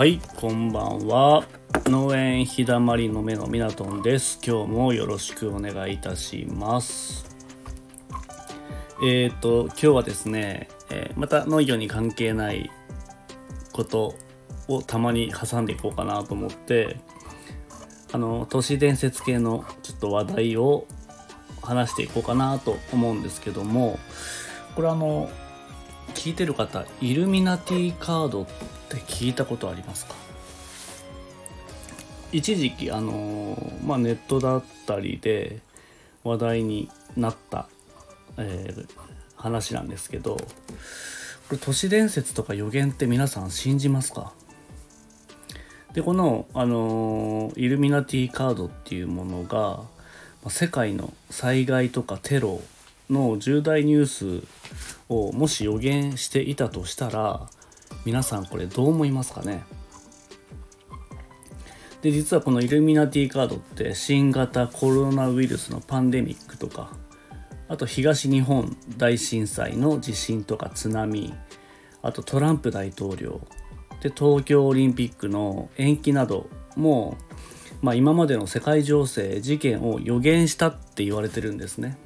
はいこんばんは。農園日だまりの目のみなとんです。今日もよろしくお願いいたします。えっ、ー、と今日はですね、えー、また農業に関係ないことをたまに挟んでいこうかなと思ってあの都市伝説系のちょっと話題を話していこうかなと思うんですけどもこれあの聞いてる方イルミナティカードってって聞いたことありますか？一時期あのまあ、ネットだったりで話題になった、えー、話なんですけどこれ都市伝説とか予言って皆さん信じますか？でこの、あのイルミナティカードっていうものが世界の災害とかテロの重大ニュースをもし予言していたとしたら皆さんこれどう思いますかね？で実はこのイルミナティカードって新型コロナウイルスのパンデミックとかあと東日本大震災の地震とか津波あとトランプ大統領で東京オリンピックの延期なども、まあ、今までの世界情勢事件を予言したって言われてるんですね。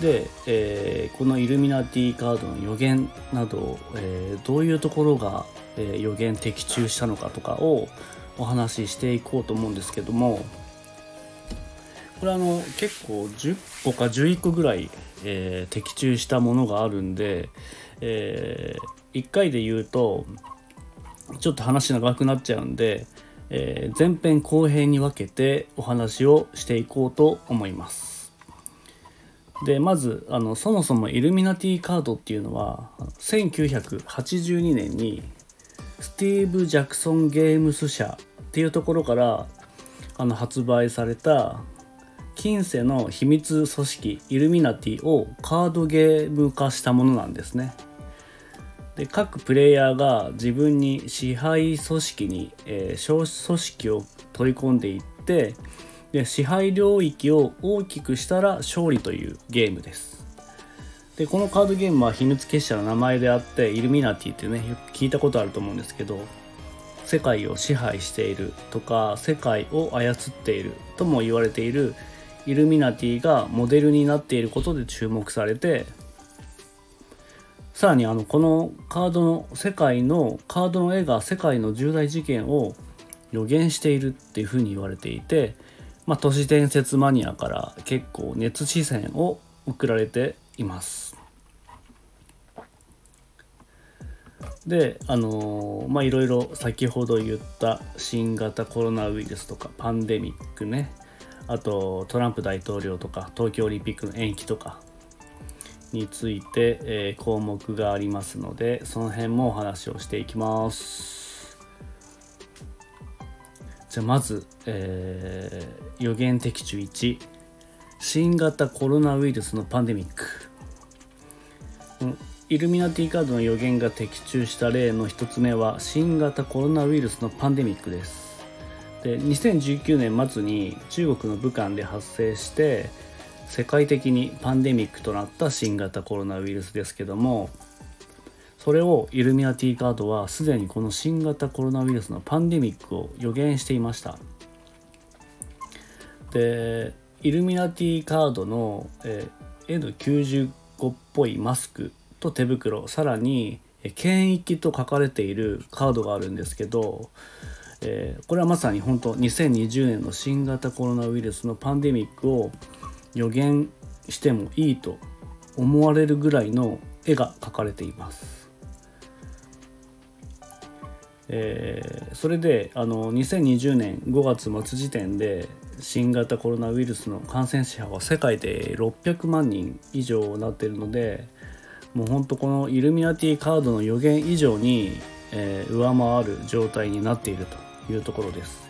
で、えー、このイルミナティカードの予言など、えー、どういうところが、えー、予言的中したのかとかをお話ししていこうと思うんですけどもこれあの結構10個か11個ぐらい、えー、的中したものがあるんで、えー、1回で言うとちょっと話長くなっちゃうんで、えー、前編後編に分けてお話をしていこうと思います。でまずあのそもそもイルミナティカードっていうのは1982年にスティーブ・ジャクソン・ゲームス社っていうところからあの発売された近世の秘密組織イルミナティをカードゲーム化したものなんですね。で各プレイヤーが自分に支配組織に、えー、組織を取り込んでいってで支配領域を大きくしたら勝利というゲームです。でこのカードゲームは秘密結社の名前であってイルミナティってねよく聞いたことあると思うんですけど世界を支配しているとか世界を操っているとも言われているイルミナティがモデルになっていることで注目されてさらにあのこのカードの世界のカードの絵が世界の重大事件を予言しているっていうふうに言われていてまあ、都市伝説マニアから結構熱視線を送られています。であのー、まあいろいろ先ほど言った新型コロナウイルスとかパンデミックねあとトランプ大統領とか東京オリンピックの延期とかについて、えー、項目がありますのでその辺もお話をしていきます。じゃあまず、えー、予言的中1新型コロナウイルスのパンデミック。イルミナティカードの予言が的中した例の1つ目は新型コロナウイルスのパンデミックです。で2019年末に中国の武漢で発生して世界的にパンデミックとなった新型コロナウイルスですけどもそれをイルミナティカードはすでにこの新型コロナウイルスのパンデミックを予言していました。でイルミナティカードの、え、N95 っぽいマスクと手袋さらに検疫と書かれているカードがあるんですけど、え、これはまさに本当2020年の新型コロナウイルスのパンデミックを予言してもいいと思われるぐらいの絵が描かれています。えー、それであの2020年5月末時点で新型コロナウイルスの感染者は世界で600万人以上なっているのでもうほんとこのイルミナティカードの予言以上に、えー、上回る状態になっているというところです。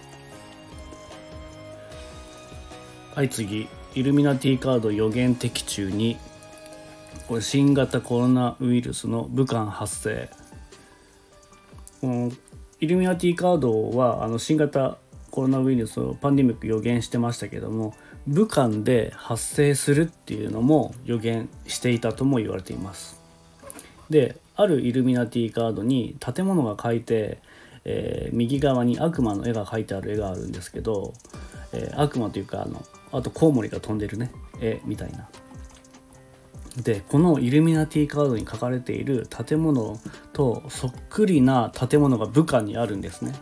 はい次。イルミナティカード予言的中にこれ新型コロナウイルスの武漢発生。イルミナティカードはあの新型コロナウイルスをパンデミック予言してましたけども武漢で発生するっていうのも予言していたとも言われていますであるイルミナティカードに建物が書いて、えー、右側に悪魔の絵が描いてある絵があるんですけど、えー、悪魔というかあのあとコウモリが飛んでるね絵みたいな。でこのイルミナティカードに書かれている建物とそっくりな建物が武漢にあるんですね。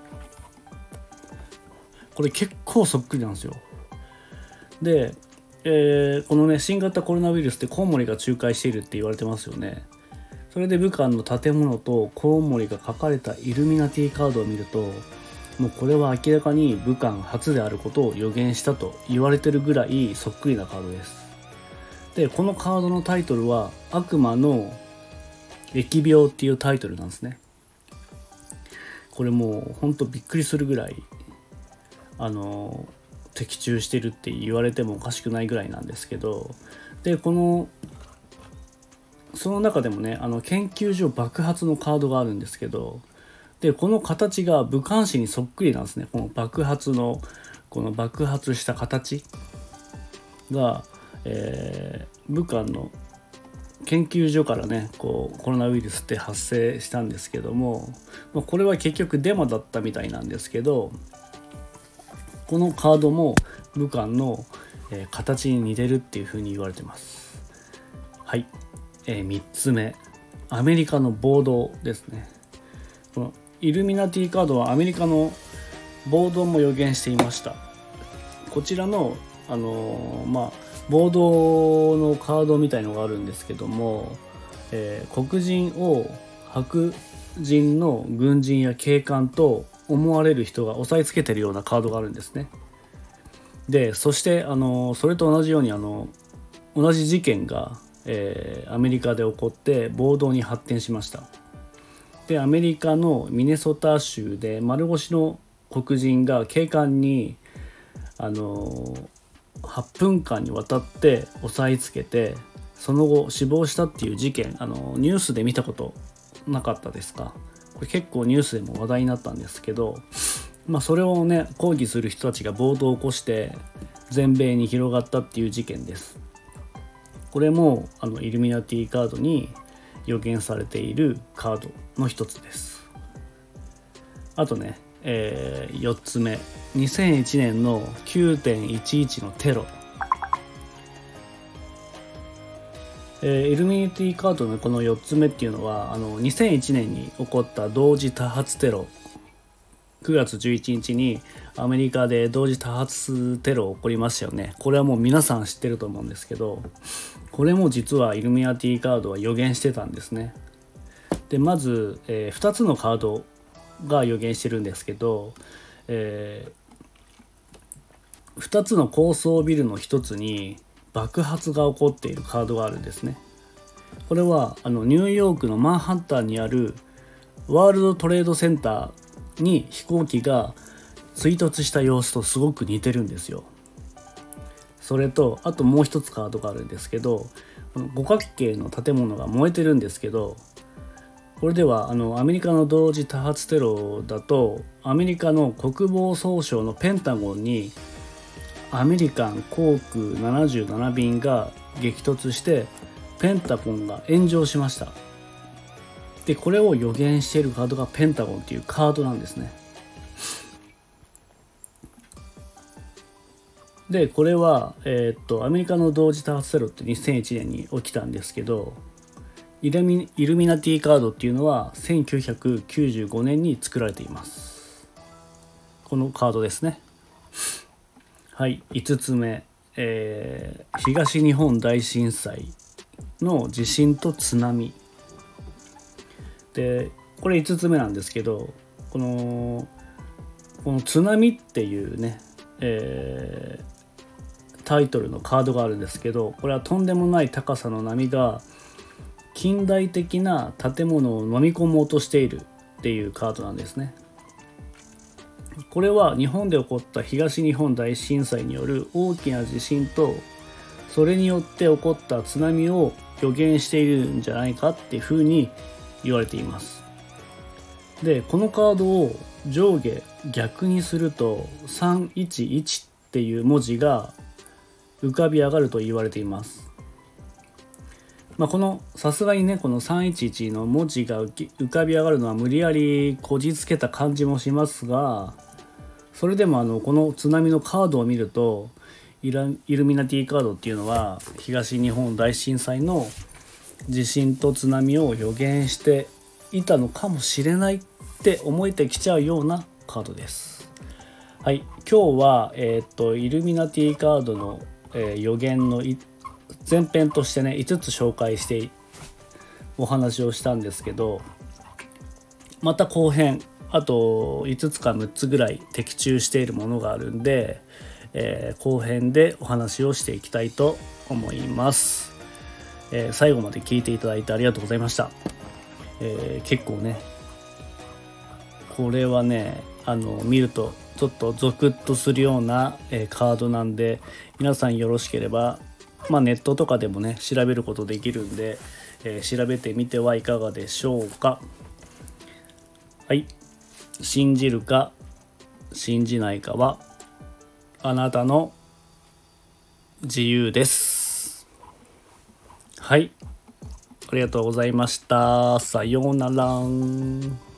これ結構そっくりなんですよ。で、えー、このね新型コロナウイルスってコウモリが仲介しているって言われてますよね。それで武漢の建物とコウモリが書かれたイルミナティカードを見るともうこれは明らかに武漢初であることを予言したと言われてるぐらいそっくりなカードですでこのカードのタイトルは悪魔の疫病っていうタイトルなんですね。これもうほんとびっくりするぐらいあの的中してるって言われてもおかしくないぐらいなんですけどでこのその中でもねあの研究所爆発のカードがあるんですけどでこの形が武漢市にそっくりなんですね。この爆発のこの爆発した形が、えー、武漢の研究所からねこうコロナウイルスって発生したんですけども、ま、これは結局デマだったみたいなんですけどこのカードも武漢の、えー、形に似てるっていうふうに言われてます。はい。えー、3つ目アメリカの暴動ですねこのイルミナティカードはアメリカの暴動も予言していましたこちらのあのー、まあ暴動のカードみたいのがあるんですけども、えー、黒人を白人の軍人や警官と思われる人が押さえつけてるようなカードがあるんですね。でそしてあのそれと同じようにあの同じ事件がえー、アメリカで起こって暴動に発展しました。でアメリカのミネソタ州で丸腰の黒人が警官にあの8分間にわたって押さえつけてその後死亡したっていう事件あのニュースで見たことなかったですか？これ結構ニュースでも話題になったんですけど、まあ、それをね抗議する人たちが暴動を起こして全米に広がったっていう事件です。これもあのイルミナティカードに予言されているカードの一つです。あとね、えー、4つ目。2001年の9.11のテロ。えー、イルミナティカードのこの4つ目っていうのはあの2001年に起こった同時多発テロ。9月11日にアメリカで同時多発テロ起こりましたよね。これはもう皆さん知ってると思うんですけどこれも実はイルミナティカードは予言してたんですね。でまず、えー、2つのカードが予言してるんですけど、えー、2つの高層ビルの1つに爆発が起こっているカードがあるんですねこれはあのニューヨークのマンハッタンにあるワールドトレードセンターに飛行機が追突した様子とすごく似てるんですよ。それとあともう一つカードがあるんですけどこの五角形の建物が燃えてるんですけどこれではあのアメリカの同時多発テロだとアメリカの国防総省のペンタゴンにアメリカン航空77便が激突してペンタゴンが炎上しました。でこれを予言しているカードがペンタゴンっていうカードなんですね。でこれは、えー、っとアメリカの同時多発テロって2001年に起きたんですけどイルミイルミナティカードっていうのは1995年に作られています。このカードですね。はい5つ目、えー、東日本大震災の地震と津波。でこれ5つ目なんですけどこのこの津波っていうね、えー、タイトルのカードがあるんですけどこれはとんでもない高さの波が近代的な建物を飲み込もうとしているっていうカードなんですね。これは日本で起こった東日本大震災による大きな地震とそれによって起こった津波を予言しているんじゃないかっていうふうに言われていますでこのカードを上下逆にすると311っていう文字が浮かび上がると言われていますまあ、このさすがにねこの311の文字が浮かび上がるのは無理やりこじつけた感じもしますがそれでもあのこの津波のカードを見るとイルミナティカードっていうのは東日本大震災の地震と津波を予言していたのかもしれないって思えてきちゃうようなカードです。はい、今日は、えー、っとイルミナティカードの、えー、予言の前編としてね5つ紹介してお話をしたんですけどまた後編あと5つか6つぐらい的中しているものがあるんで、えー、後編でお話をしていきたいと思います、えー、最後まで聞いていただいてありがとうございました、えー、結構ねこれはねあの見るとちょっとゾクッとするような、えカードなんで皆さんよろしければまあ、ネットとかでもね調べることできるんで、えー、調べてみてはいかがでしょうか。はい。信じるか信じないかはあなたの自由です。はい。ありがとうございました。さようなら。